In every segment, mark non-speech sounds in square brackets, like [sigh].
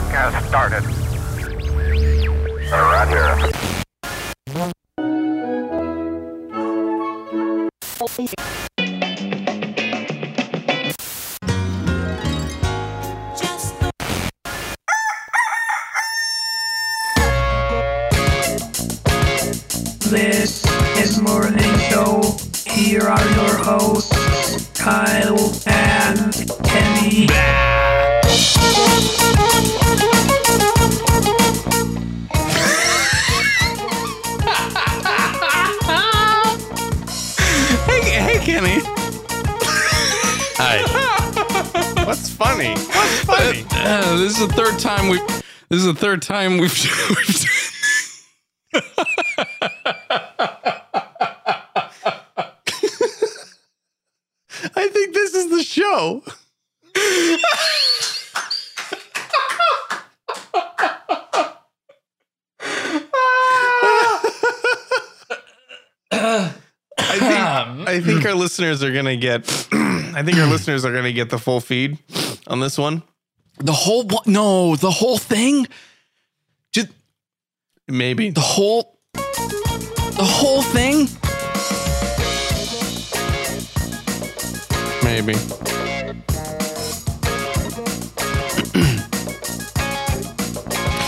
clock has started. Right time we've. [laughs] we've I think this is the show. I think, I think our listeners are gonna get. [clears throat] I think our listeners are gonna get the full feed on this one. the whole. No, the whole thing. Just Maybe the whole. The whole thing. maybe. [clears throat]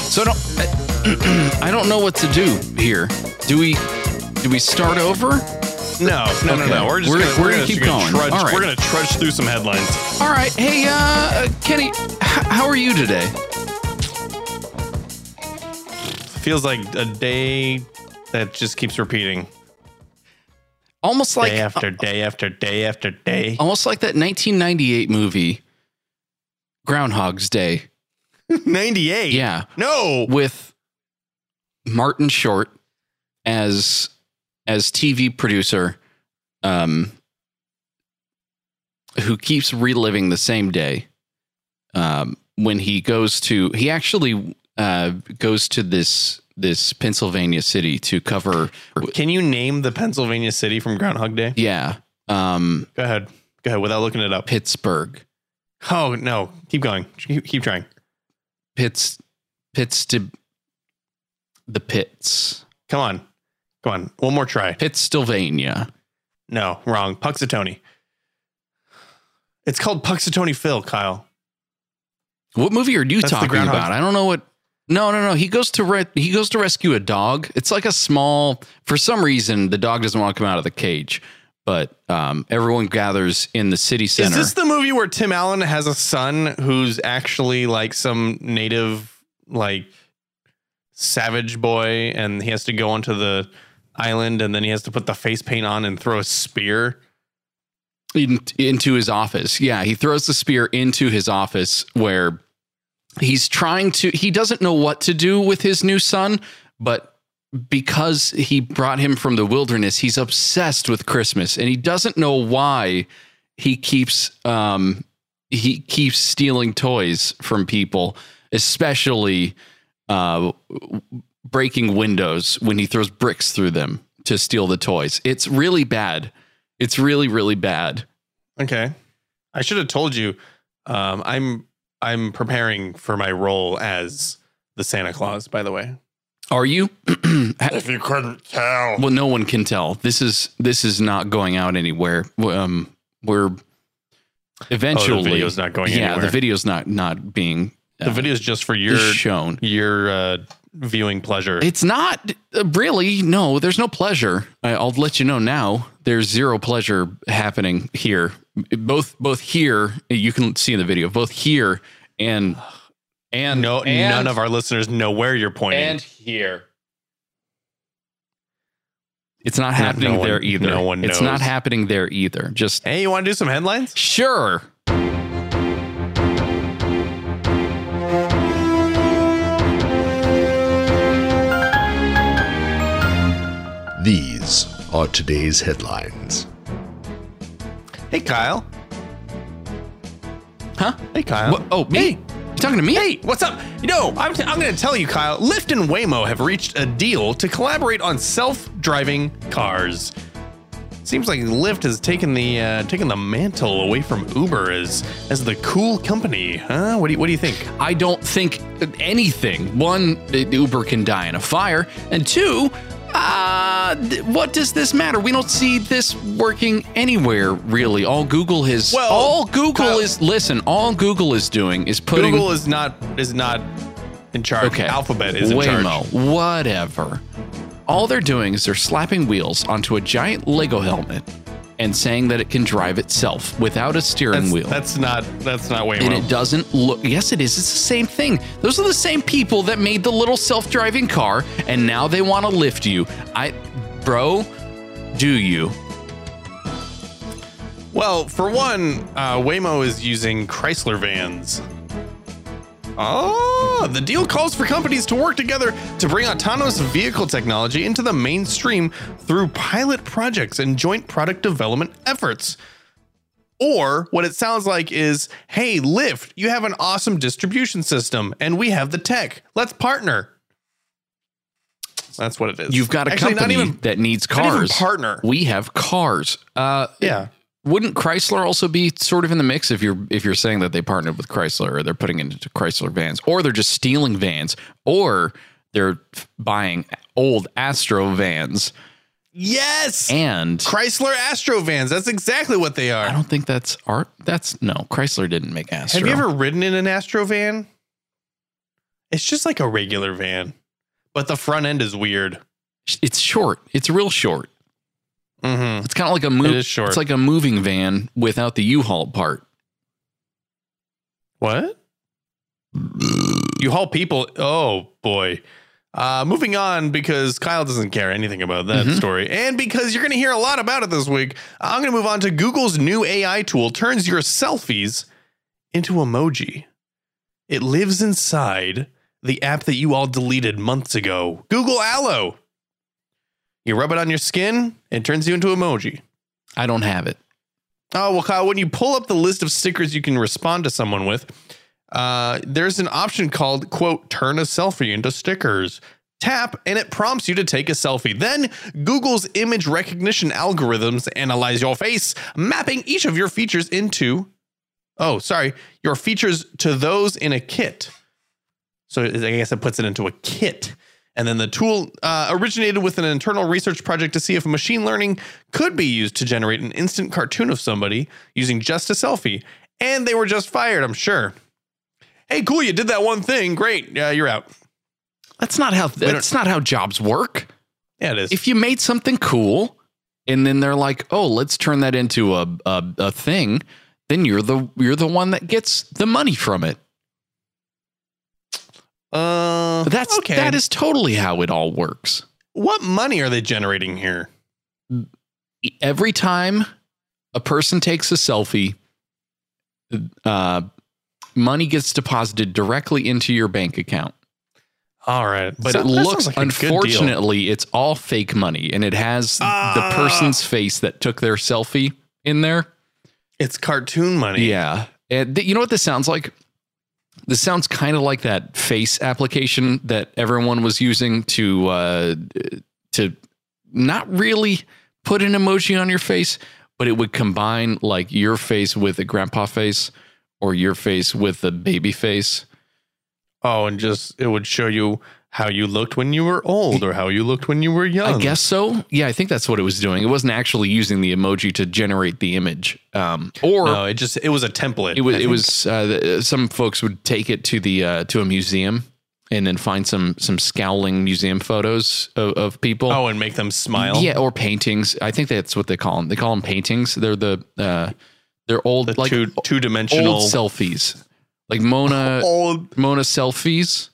So I don't. [clears throat] I, I don't know what to do here. Do we? Do we start over? No, no, no, Okay. no. We're just We're- gonna, we're we're gonna gonna keep just going. Trudge, All right. We're gonna trudge through some headlines. All right. Hey, uh, Kenny, h- how are you today? Feels like a day that just keeps repeating, Almost like day after day after day after day. almost like that 1998 movie Groundhog's Day. [laughs] Ninety-eight. Yeah, No. with Martin Short as as TV producer um who keeps reliving the same day um when he goes to he actually uh goes to this this Pennsylvania city to cover Can you name the Pennsylvania city from Groundhog Day? yeah um Go ahead. Go ahead without looking it up. Pittsburgh Oh no. Keep going. Keep, trying. Pitts Pitts to the pits Come on. Come on. One more try. Pittsylvania No, wrong. Punxsutawney. It's called Punxsutawney Phil, Kyle. What movie are you That's talking about? I don't know what. No, no, no. He goes to re- he goes to rescue a dog. It's like a small. For some reason, the dog doesn't want to come out of the cage, but um, everyone gathers in the city center. Is this the movie where Tim Allen has a son who's actually like some native, like savage boy, and he has to go onto the island and then he has to put the face paint on and throw a spear? in, into his office. Yeah, he throws the spear into his office where he's trying to. He doesn't know what to do with his new son, but because he brought him from the wilderness, he's obsessed with Christmas, and he doesn't know why he keeps um he keeps stealing toys from people, especially uh breaking windows when he throws bricks through them to steal the toys. It's really bad. It's really, really bad. Okay. I should have told you. Um, I'm I'm preparing for my role as the Santa Claus, by the way. Are you? [clears throat] If you couldn't tell. well, no one can tell. This is this is not going out anywhere. Um, we're eventually Oh, video's not going yeah, anywhere. the video's not not being The uh, video's just for your shown. your uh, viewing pleasure. It's not uh, really. No, there's no pleasure. I, I'll let you know now. There's zero pleasure happening here. Both both here, you can see in the video. Both here and and no, and, none of our listeners know where you're pointing. and here. It's not happening no one- there either. no one knows. It's knows. not happening there either. Just hey, you want to do some headlines? sure. These are today's headlines. Hey, Kyle. Huh? Hey, Kyle. What? Oh, me? Hey. You talking to me? Hey, what's up? You know, I'm, t- I'm going to tell you, Kyle. Lyft and Waymo have reached a deal to collaborate on self-driving cars. Seems like Lyft has taken the uh, taken the mantle away from Uber as as the cool company, huh? What do you, what do you think? I don't think anything. One, Uber can die in a fire, and two, uh, what does this matter? We don't see this working anywhere really. All Google has, Well, all Google Kyle- is listen. All Google is doing is putting Google is not is not in charge. okay. Alphabet is in Waymo, charge. whatever. All they're doing is they're slapping wheels onto a giant Lego helmet and saying that it can drive itself without a steering That's, wheel. that's not that's not Waymo. and it doesn't look yes it is it's the same thing those are the same people that made the little self-driving car and now they want to lift you i bro do you Well, for one, uh, Waymo is using Chrysler vans. Oh, the deal calls for companies to work together to bring autonomous vehicle technology into the mainstream through pilot projects and joint product development efforts. Or what it sounds like is, hey, Lyft, you have an awesome distribution system and we have the tech. Let's partner. That's what it is. you've got a Actually, company even, that needs cars partner. we have cars uh Yeah. Wouldn't chrysler also be sort of in the mix if you're if you're saying that they partnered with chrysler or they're putting into chrysler vans or they're just stealing vans or they're buying old astro vans Yes. and Chrysler Astro vans. That's exactly what they are. I don't think that's art. That's no. Chrysler didn't make Astro. Have you ever ridden in an Astro van? It's just like a regular van, but the front end is weird. It's short. It's real short. Mm-hmm. It's kind of like a move. It. It's like a moving van without the U-Haul part. What? You haul people. Oh boy. Uh, moving on because Kyle doesn't care anything about that Mhm. story, and because you're going to hear a lot about it this week, I'm going to move on to Google's new AI tool turns your selfies into emoji. It lives inside the app that you all deleted months ago, Google Allo. You rub it on your skin, it turns you into emoji. I don't have it. Oh, well, Kyle, when you pull up the list of stickers you can respond to someone with, uh, there's an option called, quote, turn a selfie into stickers. Tap and it prompts you to take a selfie. Then Google's image recognition algorithms analyze your face, mapping each of your features into, oh, sorry, your features to those in a kit. So I guess it puts it into a kit. And then the tool uh, originated with an internal research project to see if machine learning could be used to generate an instant cartoon of somebody using just a selfie. And they were just fired, I'm sure. Hey, cool, you did that one thing. Great. Yeah, you're out. That's not how. That's not how jobs work. Yeah, it is. If you made something cool, and then they're like, "Oh, let's turn that into a a, a thing," then you're the you're the one that gets the money from it. Uh, That's okay. that is totally how it all works. what money are they generating here? every time a person takes a selfie, uh, money gets deposited directly into your bank account. All right, But So- it looks, like a good deal. unfortunately, it's all fake money, and it has Ah. the person's face that took their selfie in there. it's cartoon money. Yeah, and th- you know what this sounds like? This sounds kind of like that face application that everyone was using to uh, to not really put an emoji on your face, but it would combine like your face with a grandpa face or your face with a baby face. Oh, and just it would show you how you looked when you were old or how you looked when you were young. I guess so. Yeah, I think that's what it was doing. It wasn't actually using the emoji to generate the image, um, or No, it just it was a template. it was it was uh, some folks would take it to the uh, to a museum and then find some some scowling museum photos of, of people. Oh, and make them smile. yeah, or paintings. I think that's what they call them. They call them paintings. They're the uh, they're old the like two two dimensional selfies, like Mona [laughs] old. Mona selfies.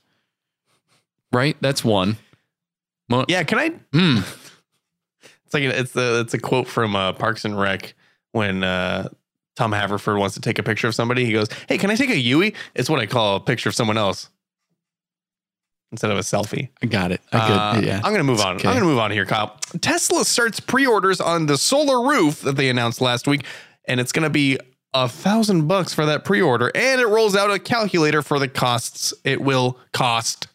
Right, that's one. Mo- Yeah, can I? Hmm. It's like it's a it's a quote from uh, Parks and Rec when uh, Tom Haverford wants to take a picture of somebody. He goes, "Hey, can I take a Yui?" It's what I call a picture of someone else instead of a selfie. I got it. I Uh, could, yeah. I'm going to move on. Okay. I'm going to move on here, Kyle. Tesla starts pre-orders on the solar roof that they announced last week, and it's going to be a thousand bucks for that pre-order, and it rolls out a calculator for the costs it will cost.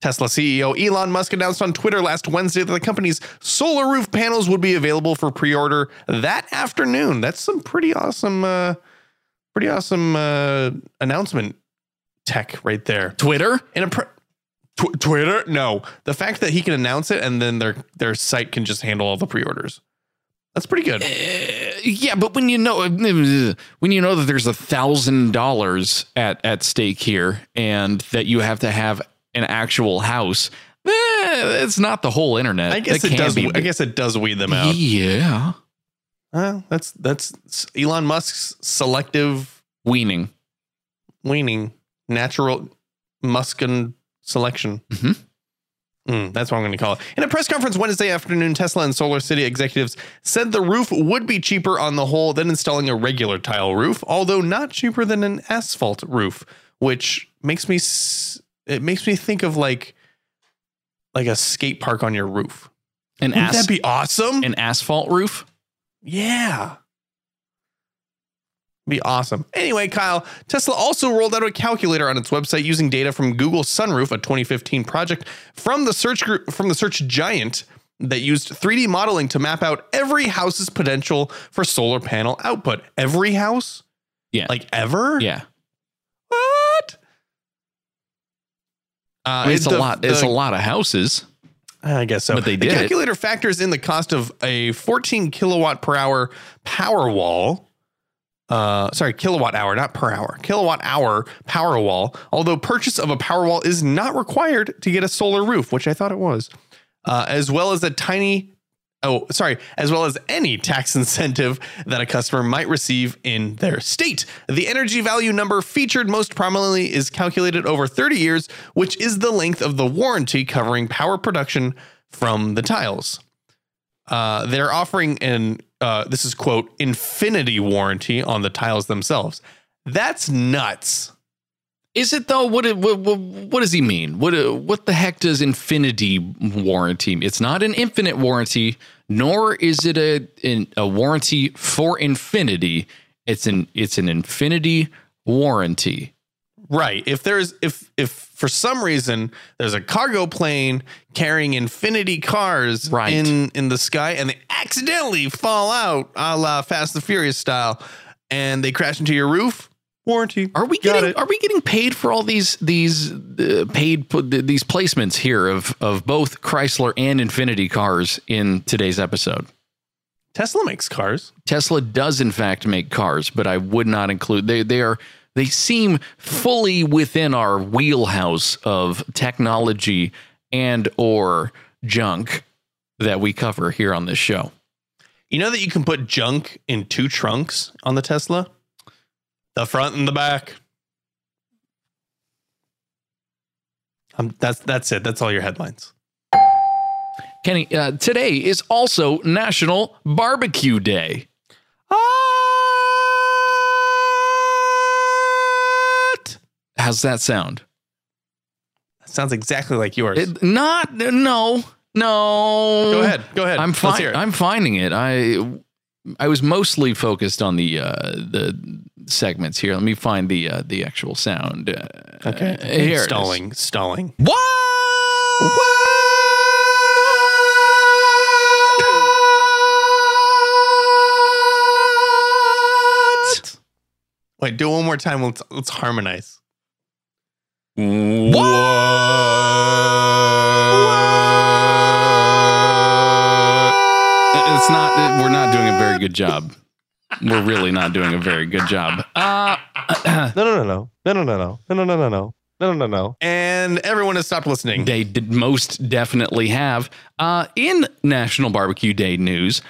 Tesla CEO Elon Musk announced on Twitter last Wednesday that the company's solar roof panels would be available for pre-order that afternoon. That's some pretty awesome, uh, pretty awesome uh, announcement tech right there. Twitter? In a pre- Tw- Twitter? No, the fact that he can announce it and then their their site can just handle all the pre-orders. That's pretty good. Uh, yeah, but when you know when you know that there's a thousand dollars at at stake here, and that you have to have an actual house, eh, it's not the whole internet. I guess That it does. be- I guess it does weed them out. Yeah, Well, that's that's Elon Musk's selective weaning. weaning, natural Muskin selection. Mhm. Mm, that's what I'm going to call it. In a press conference Wednesday afternoon, Tesla and SolarCity executives said the roof would be cheaper on the whole than installing a regular tile roof, although not cheaper than an asphalt roof, which makes me s- it makes me think of like like a skate park on your roof. An Wouldn't as- that be awesome? an asphalt roof. Yeah. Be awesome. Anyway, Kyle, Tesla also rolled out a calculator on its website using data from Google Sunroof, a 2015 project from the search group from the search giant that used 3D modeling to map out every house's potential for solar panel output. Every house? Yeah. Like ever? Yeah, What? Uh, I mean, it's a lot. It's the- a lot of houses. I guess so. But they the did it. calculator factors in the cost of a 14 kilowatt per hour power wall. Uh, sorry, kilowatt hour, not per hour. Kilowatt hour power wall. Although purchase of a power wall is not required to get a solar roof, which I thought it was, uh, as well as a tiny. Oh, sorry, as well as any tax [laughs] incentive that a customer might receive in their state. The energy value number featured most prominently is calculated over 30 years, which is the length of the warranty covering power production from the tiles. Uh, they're offering an, uh, this is quote, infinity warranty on the tiles themselves. That's nuts. Is it though? What what what, what does he mean? What uh, what the heck does infinity warranty? It's not an infinite warranty, nor is it a in, a warranty for infinity. It's an it's an infinity warranty. Right. If there's if if for some reason there's a cargo plane carrying Infiniti cars Right. in in the sky and they accidentally fall out, a la Fast and Furious style, and they crash into your roof, warranty. Are we Got getting it. are we getting paid for all these these uh, paid these placements here of of both Chrysler and Infiniti cars in today's episode? Tesla makes cars. Tesla does in fact make cars, but I would not include they they are they seem fully within our wheelhouse of technology and or junk that we cover here on this show. You know that you can put junk in two trunks on the Tesla? The front and the back. Um, that's that's it. That's all your headlines. Kenny, uh, today is also National Barbecue Day. What? How's that sound? That Sounds exactly like yours. It, not no no. go ahead. Go ahead. I'm fine. I'm finding it. I I was mostly focused on the uh, the segments here. Let me find the uh, the actual sound. Uh, okay. here it is. stalling. Stalling. What? Wait, do it one more time. Let's let's harmonize. It's not. We're not doing a very good job. We're really not doing a very good job. Uh, [clears throat] No, no, no, no, no, no, no, no, no, no, no, no, no, no, no, no. And everyone has stopped listening. they did most definitely have. Uh, in National Barbecue Day news,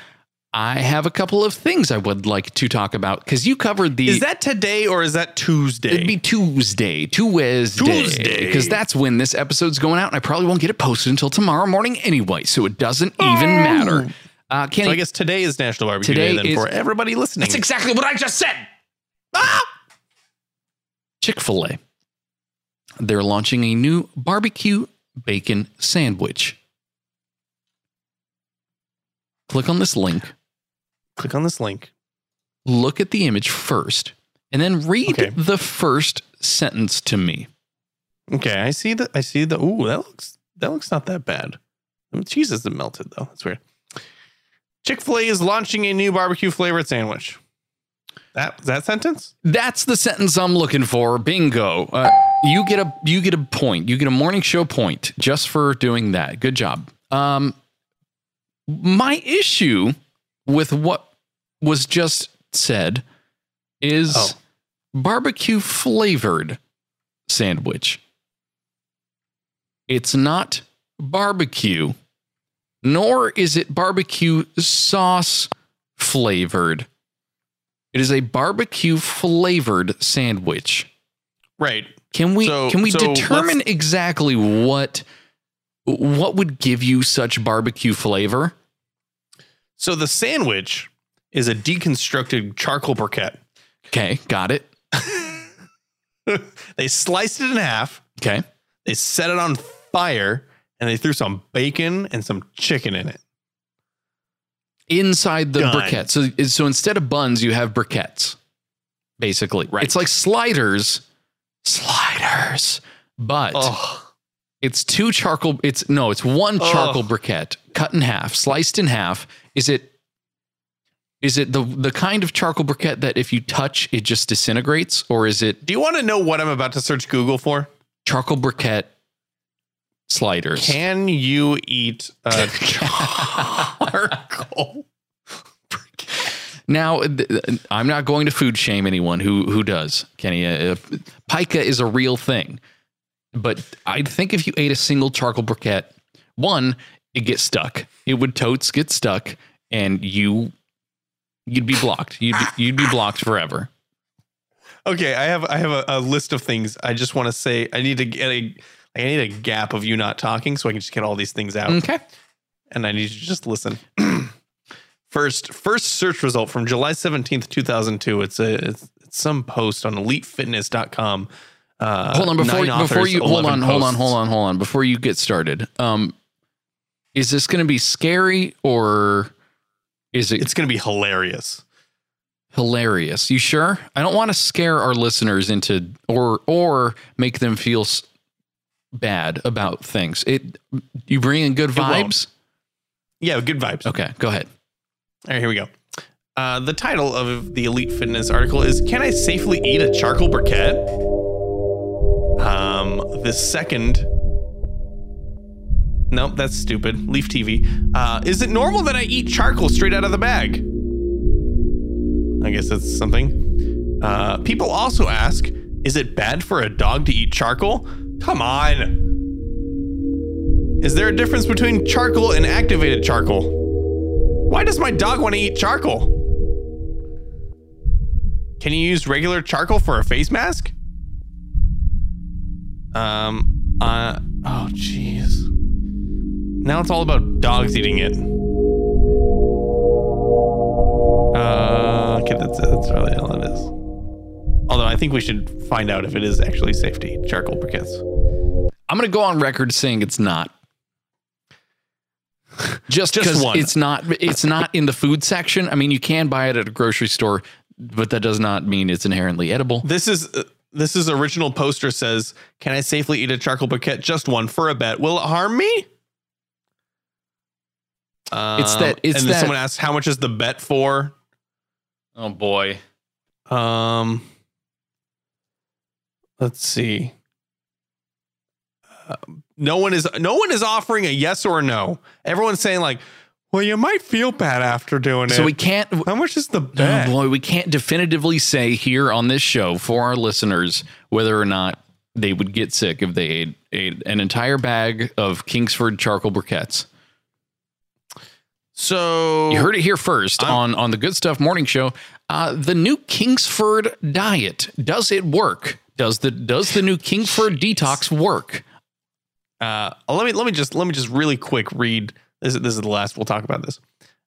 I have a couple of things I would like to talk about because you covered the. Is that today or is that Tuesday? It'd be Tuesday, Tuesday, Tuesday. because that's when this episode's going out, and I probably won't get it posted until tomorrow morning anyway, so it doesn't even matter. Uh, Kenny, so I guess today is National Barbecue Day then is- for everybody listening. that's exactly what I just said. Ah! Chick Fil A, they're launching a new barbecue bacon sandwich. Click on this link. Click on this link. Look at the image first, and then read Okay. the first sentence to me. Okay, I see the I see the ooh, that looks that looks not that bad. The cheese isn't melted though. That's weird. Chick-fil-A is launching a new barbecue flavored sandwich. That that sentence? That's the sentence I'm looking for. Bingo. Uh, you get a you get a point. You get a morning show point just for doing that. Good job. Um, my issue with what was just said is Oh. barbecue flavored sandwich. It's not barbecue, nor is it barbecue sauce flavored. It is a barbecue flavored sandwich. Right. Can we So- can we so determine exactly what what would give you such barbecue flavor? So the sandwich is a deconstructed charcoal briquette. Okay, got it. [laughs] they sliced it in half, Okay. they set it on fire, and they threw some bacon and some chicken in it. Inside the Done. briquette. So so instead of buns, you have briquettes. Basically. Right. It's like sliders. Sliders. But Oh, it's two charcoal it's no, it's one Ugh. charcoal briquette cut in half, sliced in half. Is it is it the the kind of charcoal briquette that if you touch it just disintegrates or is it do you want to know what I'm about to search Google for? charcoal briquette sliders. Can you eat a [laughs] [laughs] charcoal? Now, I'm not going to food shame anyone who who does. Kenny, uh, pica is a real thing, but I think if you ate a single charcoal briquette, one, it gets stuck. It would totes get stuck, and you you'd be blocked. You'd be, you'd be blocked forever. Okay, I have I have a, a list of things. I just want to say I need to get a I need a gap of you not talking so I can just get all these things out. Okay. and I need you to just listen. [clears throat] first, first search result from July 17th, 2002. It's a it's, it's some post on elitefitness.com. Uh, hold on before nine before you hold 11 on hold on hold on hold on before you get started. Um, is this going to be scary or is it It's going to be hilarious. hilarious. You sure? I don't want to scare our listeners into or or make them feel bad about things. It you bring in good vibes. Yeah, good vibes. Okay, go ahead. All right, here we go. Uh, the title of the Elite Fitness article is "Can I safely eat a charcoal briquette?" Um, the second. Nope, that's stupid. Leaf TV. Uh, is it normal that I eat charcoal straight out of the bag? I guess that's something. Uh, people also ask, is it bad for a dog to eat charcoal? Come on. Is there a difference between charcoal and activated charcoal? Why does my dog want to eat charcoal? Can you use regular charcoal for a face mask? Um, uh, oh, jeez. Now it's all about dogs eating it. Uh, okay, that's, that's really all think we should find out if it is actually safety charcoal briquettes. I'm going to go on record saying it's not. [laughs] Just Just because one. it's not it's not in the food section. I mean, you can buy it at a grocery store, but that does not mean it's inherently edible. This is uh, this is original poster says, "Can I safely eat a charcoal briquette? Just one for a bet. Will it harm me?" Um, It's that- it's and then that- someone asks, "How much is the bet for?" Oh boy. Um, let's see. Uh, no one is no one is offering a yes or a no. Everyone's saying like, "Well, you might feel bad after doing So it." So we can't How much is the Oh boy, we can't definitively say here on this show for our listeners whether or not they would get sick if they ate, ate an entire bag of Kingsford charcoal briquettes. so You heard it here 1st I'm- on on the Good Stuff Morning Show. Uh, the new Kingsford diet does it work? Does the does the new Kingsford detox work? uh, let me let me just let me just really quick read. This is, this is the last we'll talk about this.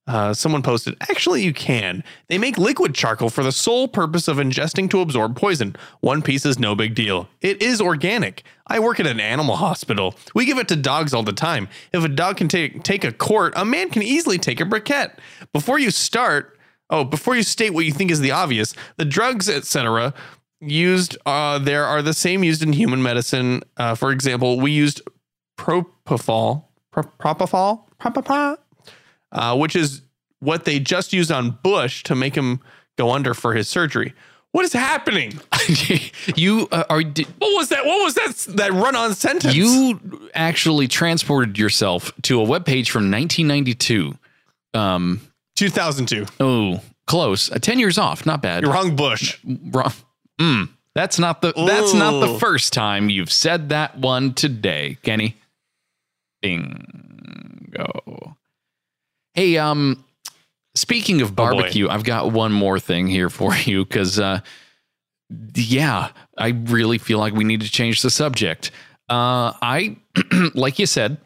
Uh, someone posted, actually, you can. They make liquid charcoal for the sole purpose of ingesting to absorb poison. One piece is no big deal. It is organic. I work at an animal hospital. We give it to dogs all the time. If a dog can take take a quart, a man can easily take a briquette. Before you start, oh, before you state what you think is the obvious, the drugs, etc., used uh, there are the same used in human medicine. Uh, for example, we used propofol, pro- propofol, propofol, uh, which is what they just used on Bush to make him go under for his surgery. What is happening? [laughs] you uh, are did, What was that? What was that? That run-on sentence? you actually transported yourself to a webpage from 1992. Um, 2002. oh, close. Uh, 10 years off. Not bad. You're wrong, Bush. Wrong. Mm, that's not the that's not the first time you've said that one today, Kenny. Bingo. Hey, um, speaking of boy. barbecue, I've got one more thing here for you because, uh, yeah, I really feel like we need to change the subject. Uh, I, [clears throat] like you said,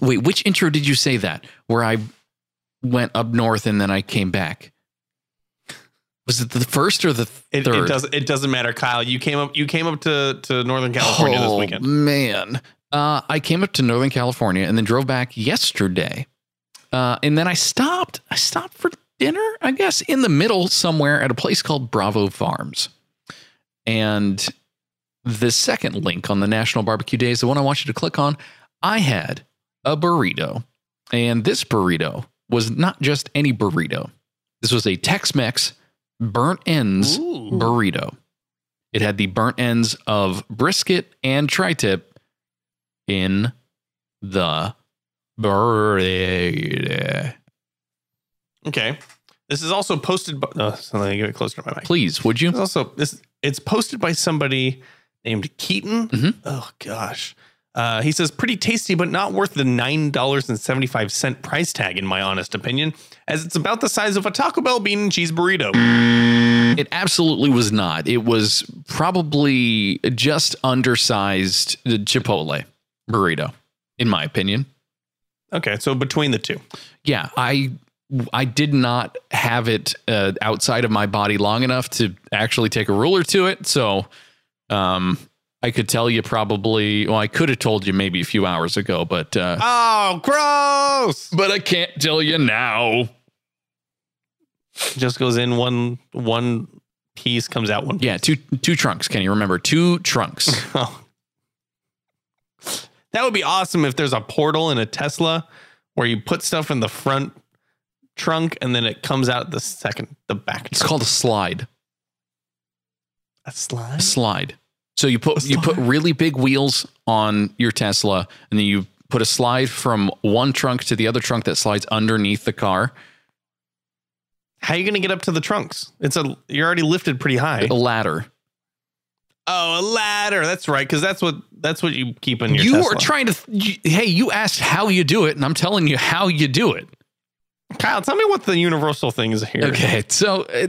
wait, which intro did you say that? Where I went up north and then I came back. Was it the first or the It, third? it doesn't. It doesn't matter, Kyle. You came up. You came up to to Northern California this Oh, weekend. Man, uh, I came up to Northern California and then drove back yesterday, uh, and then I stopped. I stopped for dinner, I guess, in the middle somewhere at a place called Bravo Farms. And the second link on the National Barbecue Day is the one I want you to click on. I had a burrito, and this burrito was not just any burrito. This was a Tex-Mex burnt ends Ooh. burrito. It had the burnt ends of brisket and tri-tip in the burrito. Okay. This is also posted. By, oh, so let me get it closer to my mic. Please, would you? It's also this. It's posted by somebody named Keaton. Mhm. Oh gosh. Uh, he says pretty tasty, but not worth the nine dollars and seventy five cent price tag, in my honest opinion, as it's about the size of a Taco Bell bean and cheese burrito. It absolutely was not. It was probably just undersized Chipotle burrito, in my opinion. Okay, so between the two, Yeah, I I did not have it uh, outside of my body long enough to actually take a ruler to it. So, um, I could tell you probably. Well, I could have told you maybe a few hours ago, but uh, oh, gross! but I can't tell you now. Just goes in one one piece, comes out one. Yeah, two two trunks. Can you remember two trunks? [laughs] Oh. That would be awesome if there's a portal in a Tesla where you put stuff in the front trunk and then it comes out the second, the back. It's called a slide. a slide. A slide. So you put you put really big wheels on your Tesla, and then you put a slide from one trunk to the other trunk that slides underneath the car. How are you going to get up to the trunks? It's a you're already lifted pretty high. A ladder. Oh, a ladder. That's right, because that's what that's what you keep in your. you Tesla. are trying to. You, hey, you asked how you do it, and I'm telling you how you do it. Kyle, tell me what the universal thing is here. Okay, so uh,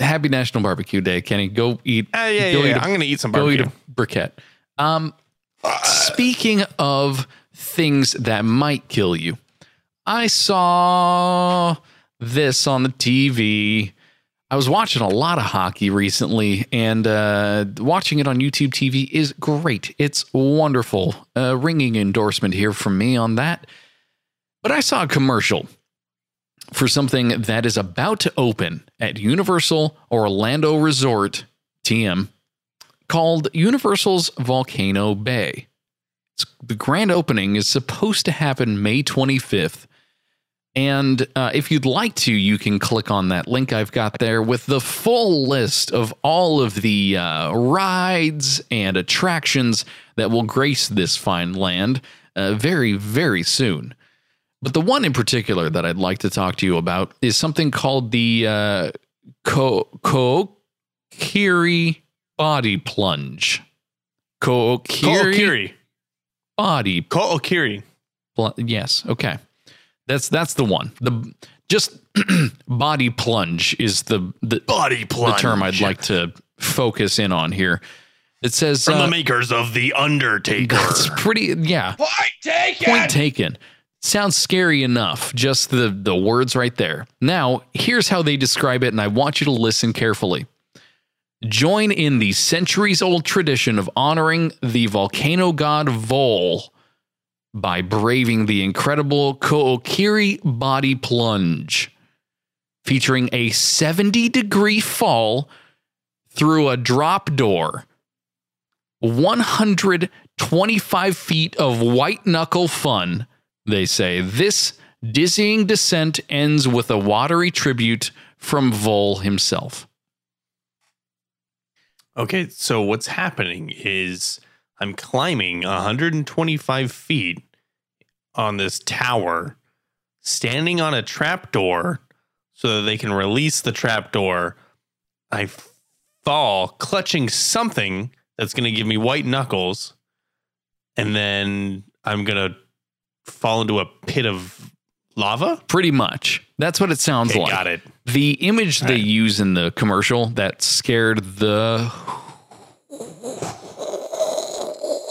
happy National Barbecue Day, Kenny. Go eat. Uh, yeah, go yeah, eat yeah. a- I'm going to eat some barbecue. go eat a briquette. Um, speaking of things that might kill you, I saw this on the TV. I was watching a lot of hockey recently, and uh, watching it on YouTube TV is great. It's wonderful. A ringing endorsement here from me on that. But I saw a commercial for something that is about to open at Universal Orlando Resort, TM, called Universal's Volcano Bay. It's, the grand opening is supposed to happen May 25th. And uh, if you'd like to, you can click on that link I've got there with the full list of all of the uh, rides and attractions that will grace this fine land uh, very, very soon. But the one in particular that I'd like to talk to you about is something called the uh, Ko- Kokiri Body Plunge. Kokiri. Body Ko'okiri. Pl- yes. Okay. That's that's the one. The just [clears throat] body plunge is the the Body plunge the term I'd like to focus in on here. It says From uh, the makers of The Undertaker. that's pretty yeah. Point taken. Point taken. Sounds scary enough. Just the the words right there. Now, here's how they describe it and I want you to listen carefully. Join in the centuries old tradition of honoring the volcano god Vol by braving the incredible Ko'okiri body plunge, featuring a 70 degree fall through a drop door. 125 feet of white knuckle fun, they say. This dizzying descent ends with a watery tribute from Vol himself. Okay, so what's happening is I'm climbing 125 feet on this tower, standing on a trapdoor so that they can release the trapdoor. I fall, clutching something that's going to give me white knuckles, and then I'm going to fall into a pit of lava. Pretty much. That's what it sounds Okay, like. got it. The image they Right. use in the commercial that scared the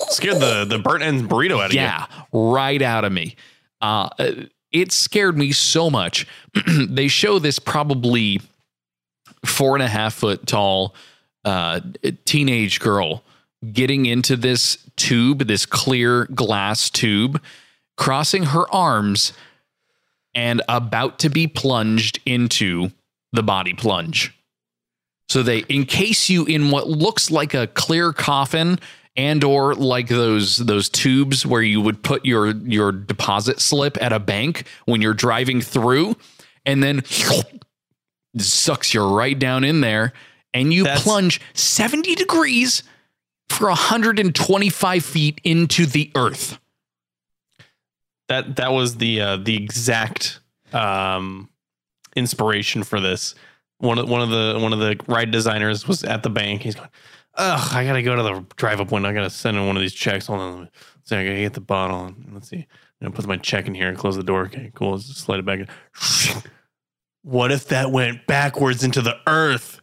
Scared the the burnt ends burrito out of you. yeah right out of me. Uh, it scared me so much. [clears throat] they show this probably four and a half foot tall uh, teenage girl getting into this tube, this clear glass tube, crossing her arms, and about to be plunged into the body plunge. So they encase you in what looks like a clear coffin and or like those those tubes where you would put your your deposit slip at a bank when you're driving through and then sucks you right down in there and you That's- plunge 70 degrees for 125 feet into the earth. That that was the uh, the exact um, inspiration for this. One of one of the one of the ride designers was at the bank. He's going, "Ugh, I gotta go to the drive up window. I gotta send in one of these checks. Hold on, so I gotta get the bottle. Let's see. I'm gonna put my check in here and close the door. Okay, cool. Let's just slide it back in. [laughs] What if that went backwards into the earth?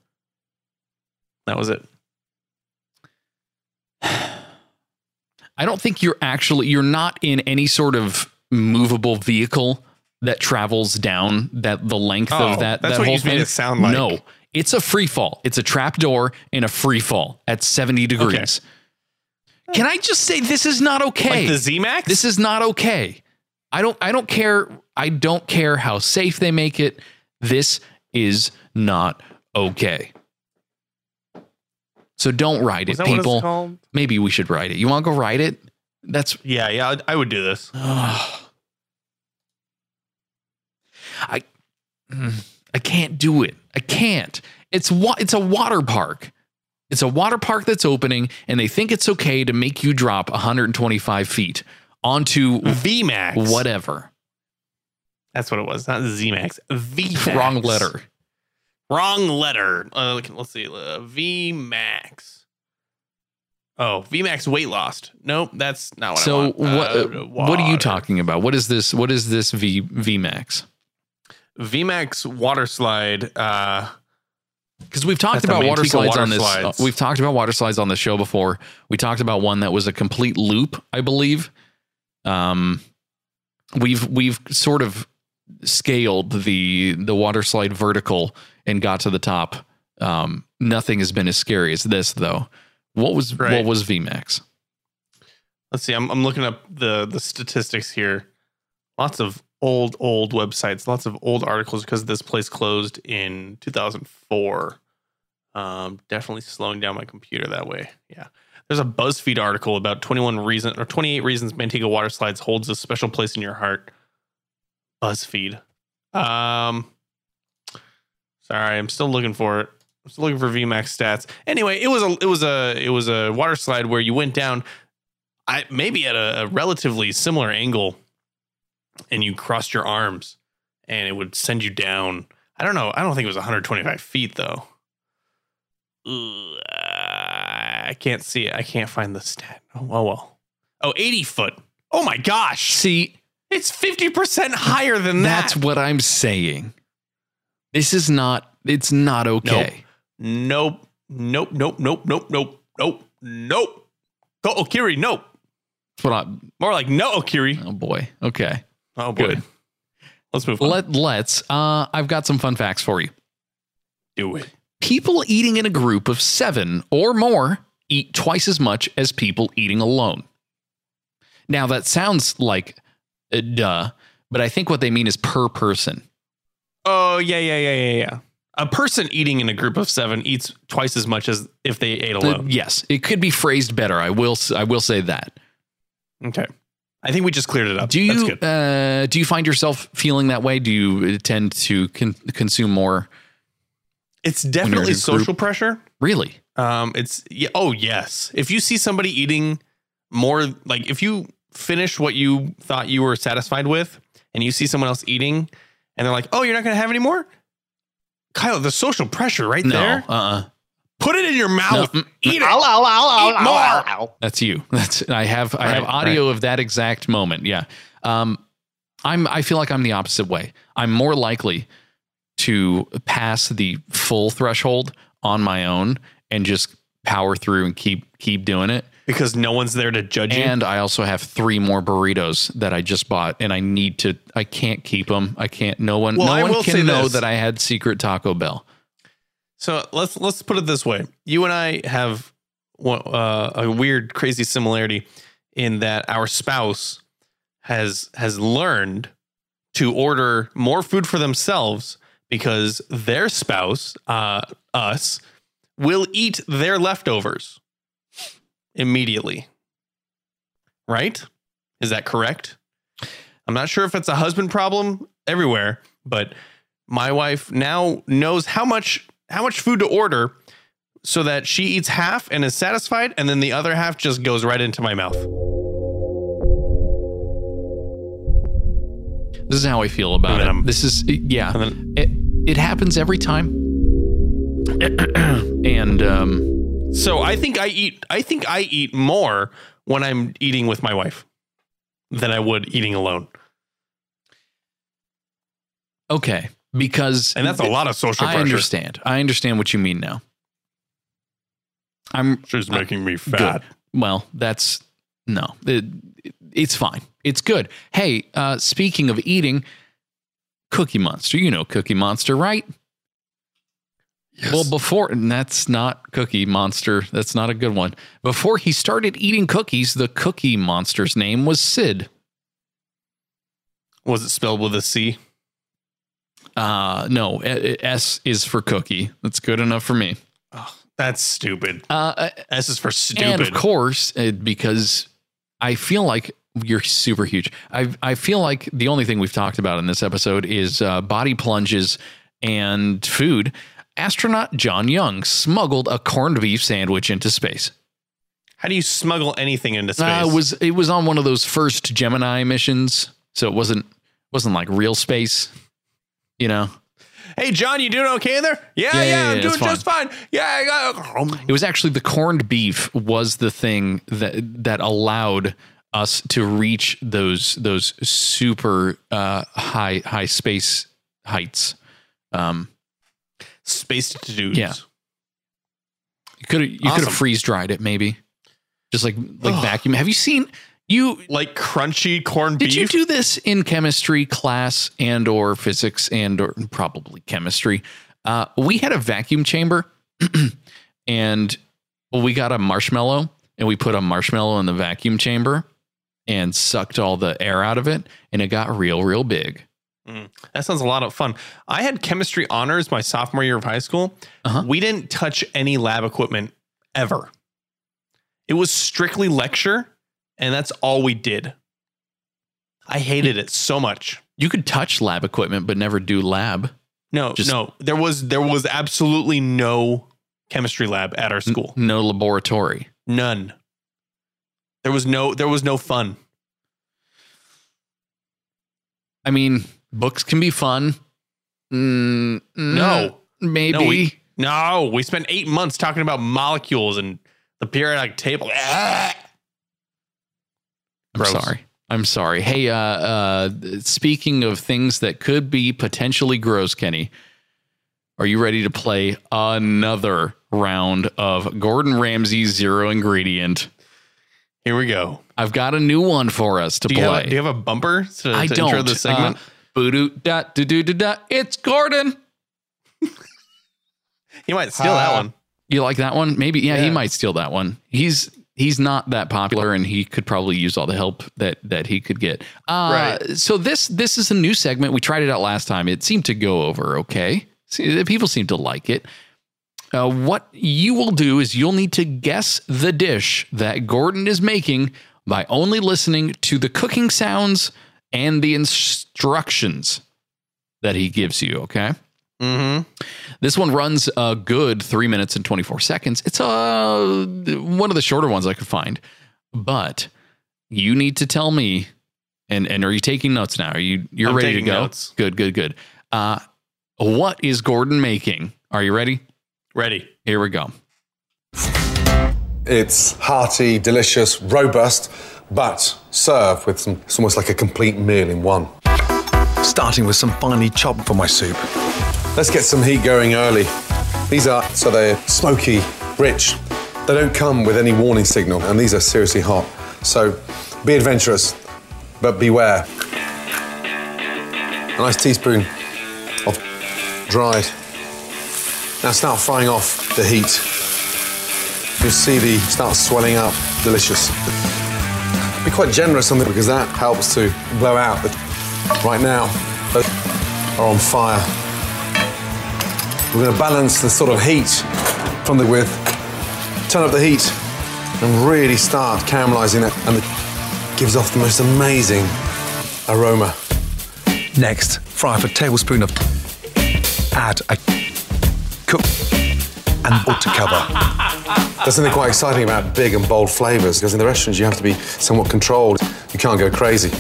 That was it. [sighs] [sighs] [sighs] I don't think you're actually you're not in any sort of movable vehicle that travels down that the length Oh, of that that's that what whole you made thing. it sound like. No, it's a free fall. It's a trap door and a free fall at 70 degrees. Can I just say this is not okay? Like the Z Max. This is not okay. I don't I don't care I don't care how safe they make it. This is not okay. So don't ride it, what people. Maybe we should ride it. You want to go ride it? That's Yeah, yeah. I, I would do this. [sighs] I mm, I can't do it. I can't. It's wa- it's a water park. It's a water park that's opening, and they think it's okay to make you drop 125 feet onto VMAX. Whatever. That's what it was. Not ZMAX. Max. V [laughs] Wrong letter. Wrong letter. Uh, let's see. Uh, V Max. Oh, V Max weight lost. Nope, that's not what I So want. what Uh, what are you talking about? What is this? What is this V VMAX? V Max water slide. Uh, Because we've talked about water slides water on this. slides. uh, we've talked about water slides on the show before. We talked about one that was a complete loop, I believe. Um, we've we've sort of scaled the the water slide vertical and got to the top. Um, nothing has been as scary as this, though. What was what was VMAX? let's see. I'm, I'm looking up the the statistics here. Lots of old old websites. Lots of old articles because this place closed in 2004. Um, definitely slowing down my computer that way. Yeah. There's a BuzzFeed article about 21 reason or 28 reasons Manteca water slides holds a special place in your heart. BuzzFeed. Um, sorry, I'm still looking for it. I'm still looking for VMAX stats. Anyway, it was a it was a it was a water slide where you went down, I maybe at a, a relatively similar angle, and you crossed your arms, and it would send you down. I don't know. I don't think it was 125 feet though. Ugh, I can't see it. I can't find the stat. Oh well, well. Oh, 80 foot. Oh my gosh. See, It's 50% higher than that. that's what I'm saying. This is not. It's not okay. Nope. Nope. Nope. Nope. Nope. Nope. Nope. Nope. Go Okiri. Nope. That's what I. More like no Okiri. Oh boy. Okay. Oh boy. Good. Let's move on. Let let's. Uh, I've got some fun facts for you. do it. People eating in a group of seven or more eat twice as much as people eating alone. Now, that sounds like uh, duh, but I think what they mean is per person. Oh yeah, yeah, yeah, yeah, yeah. a person eating in a group of seven eats twice as much as if they ate alone. yes, it could be phrased better. I will. I will say that. Okay. I think we just cleared it up. Do That's you good. uh, do you find yourself feeling that way? Do you tend to con- consume more? It's definitely social group? pressure. Really? Um, it's yeah. Oh yes. If you see somebody eating more, like if you finish what you thought you were satisfied with, and you see someone else eating, and they're like, "Oh, you're not going to have any more." Kyle, the social pressure right No. there. Uh. uh Put it in your mouth. No, Eat it. Ow, ow, ow, Eat more. ow, ow, ow. That's you. [laughs] That's I have I have Right, audio of that exact moment. Yeah. Um I'm I feel like I'm the opposite way. I'm more likely to pass the full threshold on my own and just power through and keep keep doing it. Because no one's there to judge you. And I also have three more burritos that I just bought and I need to I can't keep them. I can't no one Well, no I one will say can know this. that I had secret Taco Bell. So let's let's put it this way: you and I have one- uh, a weird, crazy similarity in that our spouse has has learned to order more food for themselves because their spouse, uh, us, will eat their leftovers immediately. Right? Is that correct? I'm not sure if it's a husband problem everywhere, but my wife now knows how much how much food to order so that she eats half and is satisfied and then the other half just goes right into my mouth. This is how I feel about it. I'm- This is yeah. Then It it happens every time. [clears throat] and um so I think I eat I think I eat more when I'm eating with my wife than I would eating alone. okay, because And that's a lot of social I pressure. understand. I understand what you mean now. I'm She's making me good. fat. Well, that's no. It, it's fine. It's good. Hey, uh speaking of eating, Cookie Monster. You know Cookie Monster, right? Well, before and that's not Cookie Monster. That's not a good one. Before he started eating cookies, the Cookie Monster's name was Sid. Was it spelled with a C? Uh no, S is for cookie. That's good enough for me. Oh, That's stupid. Uh S is for stupid. and of course, uh, because I feel like you're super huge. I I feel like the only thing we've talked about in this episode is uh, body plunges and food. Astronaut John Young smuggled a corned beef sandwich into space. How do you smuggle anything into space? Uh, it was it was on one of those first Gemini missions, so it wasn't wasn't like real space, you know. hey, John, you doing okay in there? Yeah, Yeah, yeah, yeah, I'm doing it's just fine. Yeah, I got. It was actually the corned beef was the thing that that allowed us to reach those those super uh, high high space heights. Um, Space dudes. Yeah. you could have you could have freeze dried it maybe, just like like Ugh. vacuum. Have you seen you? Like crunchy corned Did beef. you do this in chemistry class and or physics and or probably chemistry? Uh, we had a vacuum chamber [clears throat] and we got a marshmallow and we put a marshmallow in the vacuum chamber and sucked all the air out of it and it got real, real big. That sounds a lot of fun. I had chemistry honors my sophomore year of high school. Uh-huh. We didn't touch any lab equipment ever. It was strictly lecture, and that's all we did. I hated it so much. You could touch lab equipment, but never do lab. No, Just- no, there was there was absolutely no chemistry lab at our school. No laboratory. None. There was no there was no fun. I mean, books can be fun. Mm, No. maybe. No, we, no, we spent eight months talking about molecules and the periodic table. I'm [sighs] sorry. I'm sorry. Hey, uh, uh, speaking of things that could be potentially gross, Kenny, are you ready to play another round of Gordon Ramsay's zero ingredient? Here we go. I've got a new one for us to Do play. have do you have a bumper to, I to don't. intro the segment? Uh, boo-doo, da, do do do da. It's Gordon. [laughs] you might steal that uh, one. You like that one? Maybe. Yeah, he Yeah. might steal that one. He's he's not that popular, and he could probably use all the help that that he could get. Uh, Right. So this this is a new segment. We tried it out last time. It seemed to go over okay. See, people seem to like it. Uh, what you will do is you'll need to guess the dish that Gordon is making by only listening to the cooking sounds and the instructions that he gives you. Okay. Mm-hmm. This one runs a good three minutes and 24 seconds. It's uh, one of the shorter ones I could find. But you need to tell me, and, and are you taking notes now? Are you you're I'm ready to go? notes. Good, good, good. Uh, what is Gordon making? Are you ready? Ready. Here we go. It's hearty, delicious, robust, but served with some, it's almost like a complete meal in one. Starting with some finely chopped for my soup. Let's get some heat going early. These are, so they're smoky, rich. They don't come with any warning signal, and these are seriously hot. So be adventurous, but beware. A nice teaspoon of dried. Now start frying off the heat. You'll see the start swelling up, delicious. Be quite generous on it because that helps to blow out. The, right now, they are on fire. We're going to balance the sort of heat from the with, turn up the heat, and really start caramelizing it, and it gives off the most amazing aroma. Next, fry off a tablespoon of. Add a cook and to cover. There's something quite exciting about big and bold flavors because in the restaurants you have to be somewhat controlled. You can't go crazy.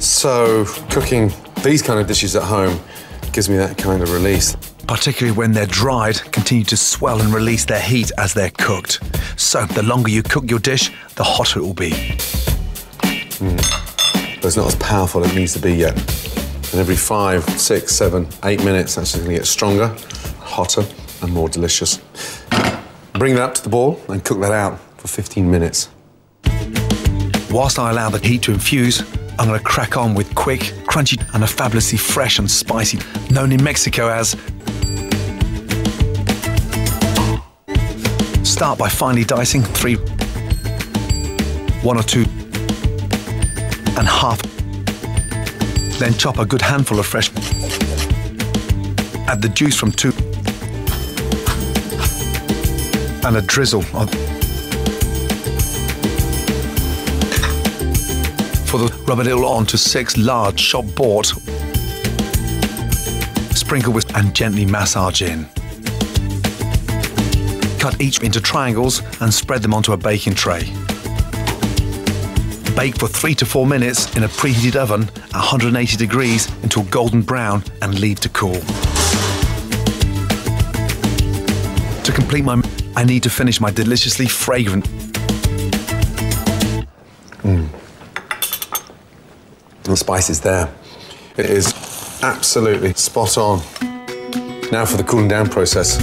So cooking these kind of dishes at home gives me that kind of release. Particularly when they're dried, continue to swell and release their heat as they're cooked. So, the longer you cook your dish, the hotter it will be. Hmm. but it's not as powerful as it needs to be yet. And every five, six, seven, eight minutes, that's just going to get stronger, hotter, and more delicious. Bring that up to the boil and cook that out for 15 minutes. Whilst I allow the heat to infuse, I'm going to crack on with quick, crunchy, and a fabulously fresh and spicy, known in Mexico as. Start by finely dicing three, one or two, and half. Then chop a good handful of fresh. Add the juice from two, and a drizzle for the rub a little six large shop bought. Sprinkle with and gently massage in. Cut each into triangles and spread them onto a baking tray. Bake for three to four minutes in a preheated oven at 180 degrees until golden brown and leave to cool. To complete my, I need to finish my deliciously fragrant mm. The spice is there. It is absolutely spot on. Now for the cooling down process.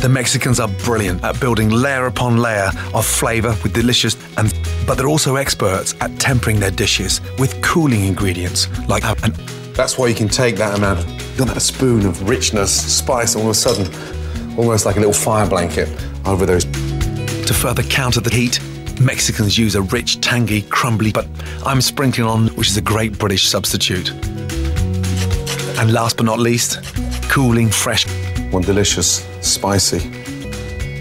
The Mexicans are brilliant at building layer upon layer of flavor with delicious and but they're also experts at tempering their dishes with cooling ingredients like and That's why you can take that amount of that spoon of richness, spice, all of a sudden, almost like a little fire blanket over those. to further counter the heat. Mexicans use a rich, tangy, crumbly, but I'm sprinkling on, which is a great British substitute. And last but not least, cooling, fresh One delicious, spicy.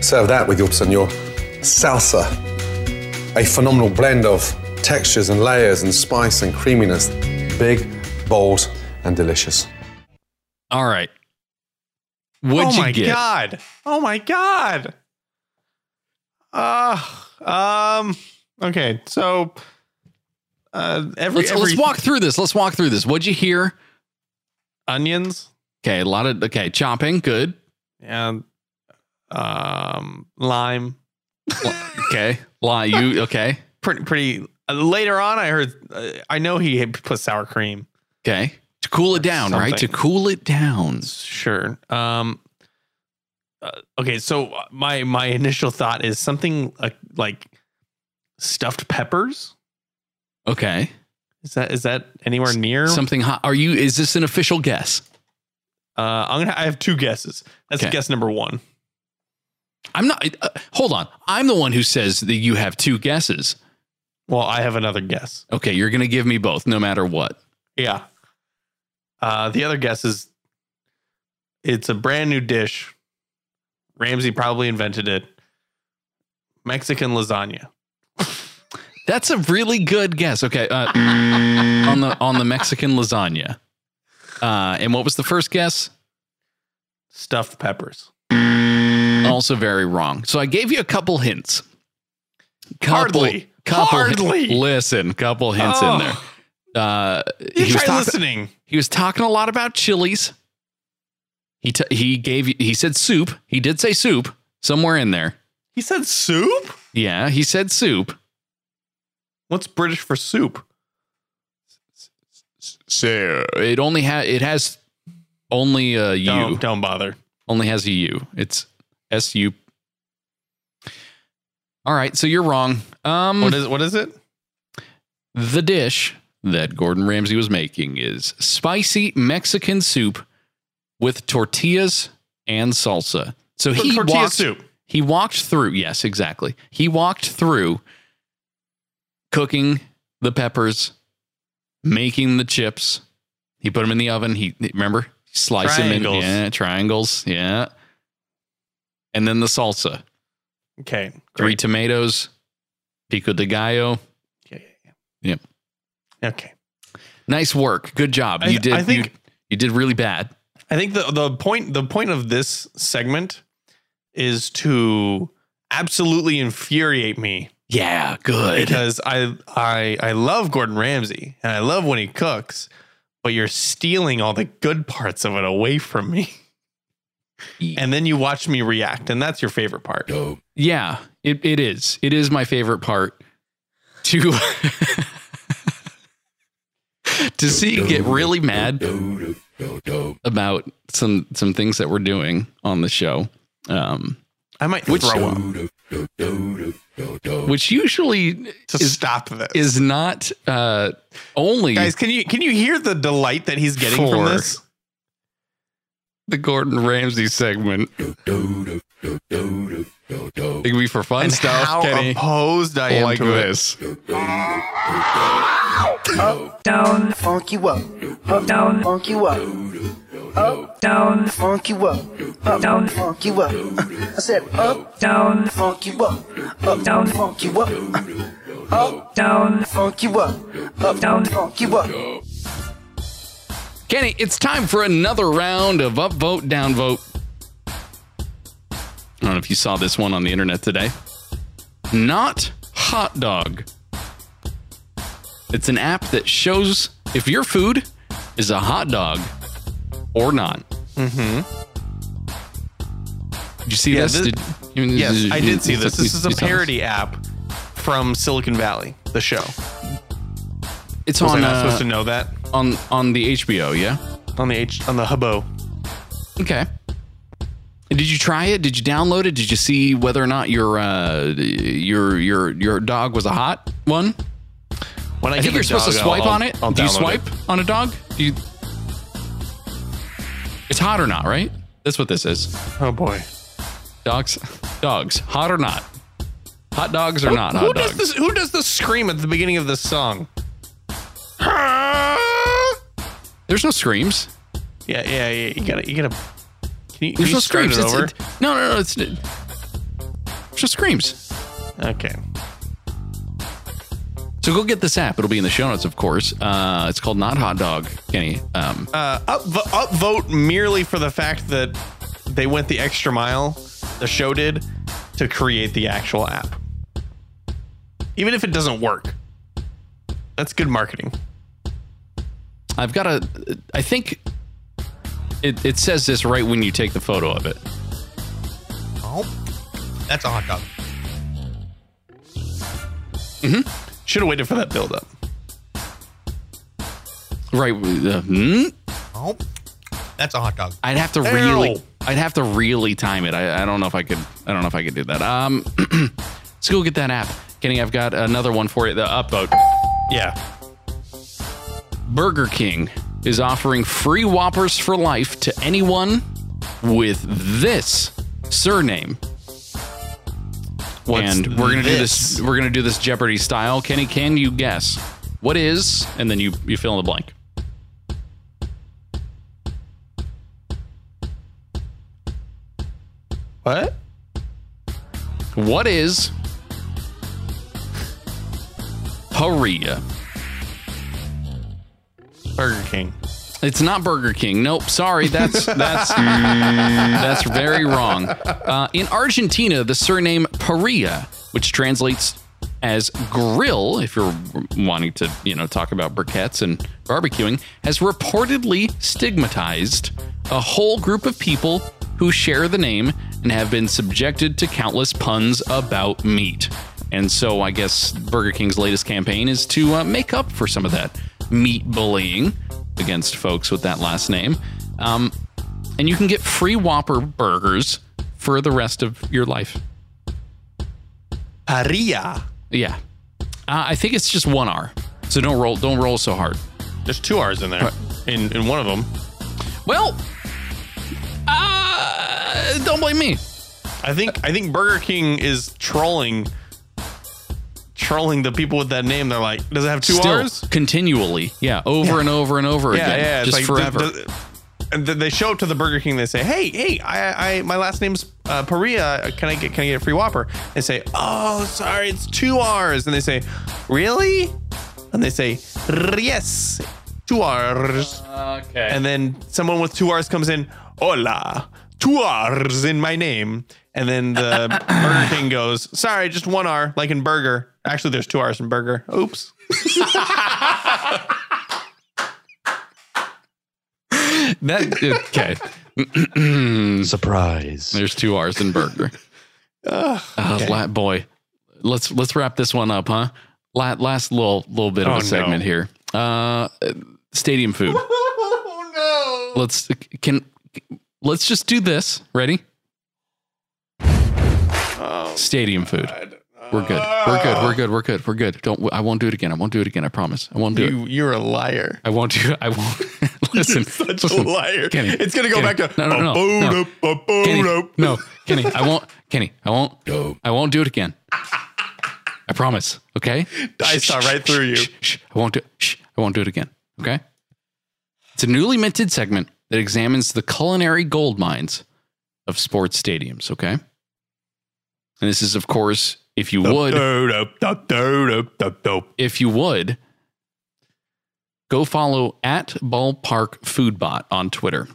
Serve that with your senor salsa. A phenomenal blend of textures and layers and spice and creaminess. Big, bold, and delicious. All right. What'd oh you get? Oh my god! Oh my god! Uh, um. Okay, so uh, every, Let's, every let's walk through this. Let's walk through this. What'd you hear? onions Okay, a lot of okay, chopping, good. and um lime. Okay. Lie, you okay. Pretty pretty. Uh, later on, I heard. Uh, I know he put sour cream. Okay. Cool it down, right? To cool it down. Sure. Um. uh, okay, so my my initial thought is something like like stuffed peppers. Okay. Is that is that anywhere near? Something hot. Are you is this an official guess? Uh, I'm gonna. I have two guesses. That's Okay. guess number one. I'm not uh, hold on. I'm the one who says that you have two guesses. Well, I have another guess. Okay, you're going to give me both no matter what. Yeah. Uh, the other guess is It's a brand new dish. Ramsay probably invented it. Mexican lasagna. [laughs] That's a really good guess. Okay, uh, on the on the Mexican lasagna. Uh, and what was the first guess? Stuffed peppers. Also very wrong. So I gave you a couple hints. Couple, Hardly. Couple, Hardly. Listen, couple hints Oh. in there. Uh, You he was talking. listening. He was talking a lot about chilies. He t- he gave he said soup. He did say soup somewhere in there. He said soup? Yeah, he said soup. What's British for soup? So it only has it has only a U. Don't, don't bother. Only has a U. It's S U. All right, so you're wrong. Um, What is what is it? the dish that Gordon Ramsay was making is spicy Mexican soup with tortillas and salsa. So he Tortilla walked, soup. He walked through. Yes, exactly. He walked through cooking the peppers, making the chips. He put them in the oven. He remember slice them in yeah triangles yeah, and then the salsa. Okay. Three tomatoes, pico de gallo. Yeah, yeah, yeah. Yep. Okay. Nice work. Good job. I- You did. I think- you, you did really bad. I think the the point the point of this segment is to absolutely infuriate me Yeah. Good. because I I I love Gordon Ramsay and I love when he cooks, but you're stealing all the good parts of it away from me. And then you watch me react, and that's your favorite part. Yeah, it, it is. It is my favorite part to [laughs] to see get really mad about some some things that we're doing on the show. Um, I might Which- throw up which usually to is stop this. is not uh only Guys, can you can you hear the delight that he's getting from this? The Gordon Ramsay segment. It can be for fun And stuff, how Kenny. opposed I am Like to it. this. down, Funk you up, up, down, funk you up, up, down, funk you up, up, down, funk you up. [laughs] I said up, down, funk you up, up, down, funk you up, up, down, funk you up, up, down. funk you up. Kenny, it's time for another round of upvote, downvote. I don't know if you saw this one on the internet today. Not hot dog. It's an app that shows if your food is a hot dog or not. Mm-hmm. Did you see Yeah, this? this- Did- you- Yes, I did see this. This is a parody app from Silicon Valley, the show. It's Was I on not uh, supposed to know that on on the HBO. Yeah. on the H on the Hubbo? Okay. Did you try it? Did you download it? Did you see whether or not your uh, your your your dog was a hot one? When I, I think you're supposed to swipe I'll- on it. I'll Do you swipe it. on a dog? Do you? It's hot or not, right? That's what this is. Oh boy, Dogs, dogs, hot or not? Hot dogs or not who hot does dogs? this? Who does the scream at the beginning of this song? There's no screams. Yeah, yeah, yeah. You gotta, you gotta. Can you, can There's you no screams. it It's- over? it- no, no, no. It's no screams. okay. So go get this app. It'll be in the show notes, of course. Uh, it's called Not Hot Dog, Kenny. Um, Uh, up, upvote merely for the fact that they went the extra mile. The show did to create the actual app, even if it doesn't work. That's good marketing. I've got a. I think it, it says this right when you take the photo of it. Oh, that's a hot dog. Mm-hmm. Should have waited for that build up. Right. Uh, hmm? Oh, that's a hot dog. I'd have to really. I'd have to really time it. I, I don't know if I could. I don't know if I could do that. Um, [clears throat] let's go get that app, Kenny. I've got another one for you. The upvote. Yeah. Burger King is offering free Whoppers for life to anyone with this surname. What's and we're gonna do this? this. We're gonna do this Jeopardy style. Kenny, can you guess what is? And then you you fill in the blank. What? What is Parrilla? Burger King. It's not Burger King. Nope. Sorry, that's [laughs] that's that's very wrong. Uh, in Argentina, the surname Parrilla, which translates as grill, if you're wanting to, you know, talk about briquettes and barbecuing, has reportedly stigmatized a whole group of people who share the name and have been subjected to countless puns about meat. And so, I guess Burger King's latest campaign is to uh, make up for some of that meat bullying against folks with that last name. Um, and you can get free Whopper burgers for the rest of your life. Parrilla. Yeah, uh, I think it's just one R. So don't roll, don't roll so hard. There's two R's in there. In in one of them. Well, uh, don't blame me. I think I think Burger King is trolling trolling the people with that name. They're like, does it have two Still, R's? continually, yeah, over and over and over Yeah, again, yeah. It's just like, forever. the- the- and then they show up to the Burger King. They say, "Hey, hey, I, I, my last name's uh, Parrilla. Can I get, can I get a free Whopper?" They say, "Oh, sorry, it's two R's." And they say, "Really?" And they say, "Yes, two R's." okay. And then someone with two R's comes in, hola, two R's in my name. And then the [laughs] Burger King goes, sorry, just one R, like in burger. Actually, there's two R's in burger. Oops. that okay. [clears throat] Surprise. There's two R's in burger. Uh, la- boy, let's let's wrap this one up, huh? La- last little little bit of Oh, a segment no. here. Uh, stadium food. [laughs] Oh, Let's can let's just do this. Ready? Stadium food. We're good. We're good. We're good. We're good. We're good. Don't. I won't do it again. I won't do it again. I promise. I won't do no. it. You, you're a liar. I won't do. It. I won't. [laughs] listen. Such listen. a liar. Kenny, it's going to go Kenny, back to. no, no, no, no. Kenny, no, Kenny, I won't. Kenny, I won't. I won't do it again. I promise. Okay. I saw right through you. shh, shh. I won't do. Shh, I won't do it again. Okay. It's a newly minted segment that examines the culinary gold mines of sports stadiums. Okay. And this is, of course, if you would, if you would, go follow at Ballpark Foodbot on Twitter.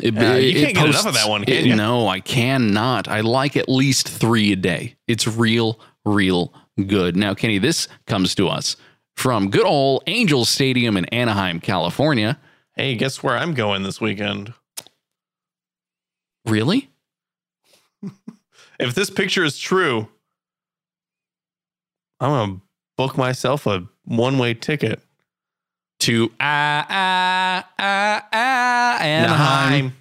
It, Uh, you can't get enough of that one, can it- you? No, I cannot. I like at least three a day. It's real, real good. Now, Kenny, this comes to us from good old Angels Stadium in Anaheim, California. Hey, guess where I'm going this weekend? Really? [laughs] If this picture is true, I'm to book myself a one way ticket. To ah ah ah ah Anaheim.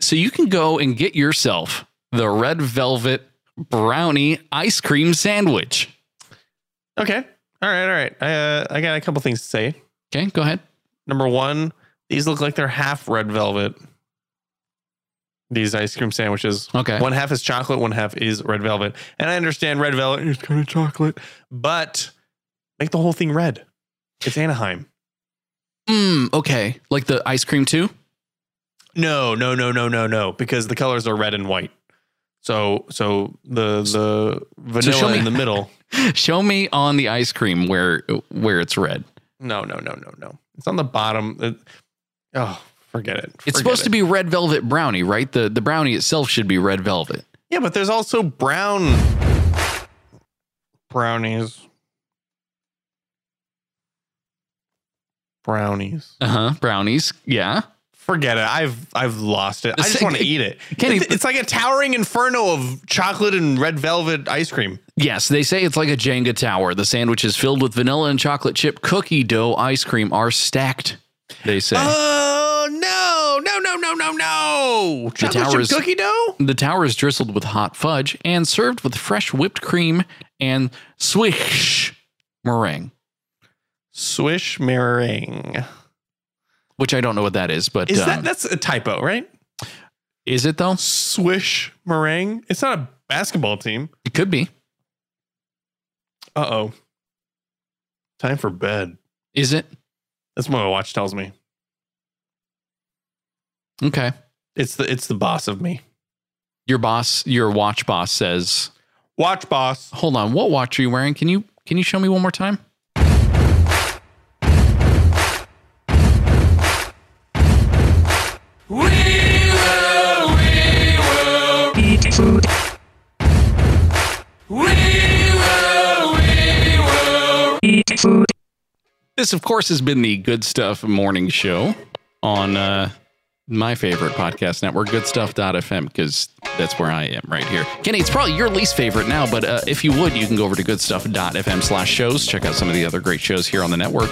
So you can go and get yourself the red velvet brownie ice cream sandwich. Okay. All right. All right. I, uh, I got a couple things to say. Okay, go ahead. Number one, these look like they're half red velvet. These ice cream sandwiches. Okay. One half is chocolate, one half is red velvet. And I understand red velvet is kind of chocolate, but make the whole thing red. It's Anaheim. Mm, okay. Like the ice cream too? No, no, no, no, no, no, because the colors are red and white. So, so the the vanilla me- in the middle. [laughs] Show me on the ice cream where where it's red. No, no, no, no, no. It's on the bottom. It- oh, forget it. It's supposed to be red velvet brownie, right? The the brownie itself should be red velvet. Yeah, but there's also brown brownies. Brownies. Uh-huh. Brownies. Yeah. Forget it. I've I've lost it. I just want to eat it. Kenny- it's, it's like a towering inferno of chocolate and red velvet ice cream. Yes, they say it's like a Jenga tower. The sandwiches filled with vanilla and chocolate chip cookie dough ice cream are stacked. They say. Oh no, no, no, no, no, no. Chocolate tower chip is- cookie dough? The tower is drizzled with hot fudge and served with fresh whipped cream and swish meringue, Swish meringue. which I don't know what that is, but Is um, that that's a typo, right? is it though? Swish meringue. It's not a basketball team. It could be. Uh oh. Time for bed. Is it? That's what my watch tells me. Okay. It's the it's the boss of me. Your boss, your watch boss says, Watch boss. "Hold on, what watch are you wearing? Can you can you show me one more time?" We will, we will Eat food. Eat food. This, of course, has been the Good Stuff Morning Show on uh, my favorite podcast network, goodstuff.fm, because that's where I am right here. Kenny, it's probably your least favorite now, but uh, if you would, you can go over to goodstuff.fm slash shows, check out some of the other great shows here on the network.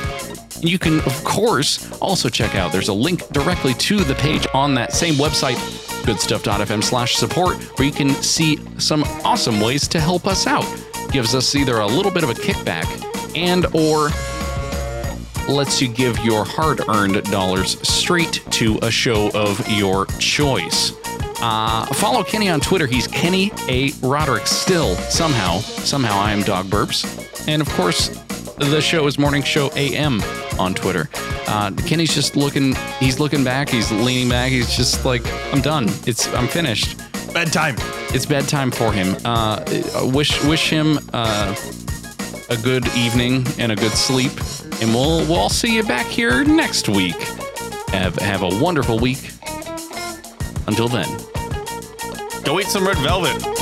You can, of course, also check out, there's a link directly to the page on that same website, goodstuff.fm slash support, where you can see some awesome ways to help us out. Gives us either a little bit of a kickback and or lets you give your hard-earned dollars straight to a show of your choice. Uh, follow Kenny on Twitter. He's Kenny A. Roderick. Still, somehow, somehow I am Dog Burps. And of course, the show is Morning Show AM on Twitter. Uh, Kenny's just looking. He's looking back. He's leaning back. He's just like, I'm done. It's I'm finished. Bedtime. It's bedtime for him. Uh, wish wish him uh, a good evening and a good sleep, and we'll we'll all see you back here next week. Have have a wonderful week. Until then. Go eat some red velvet.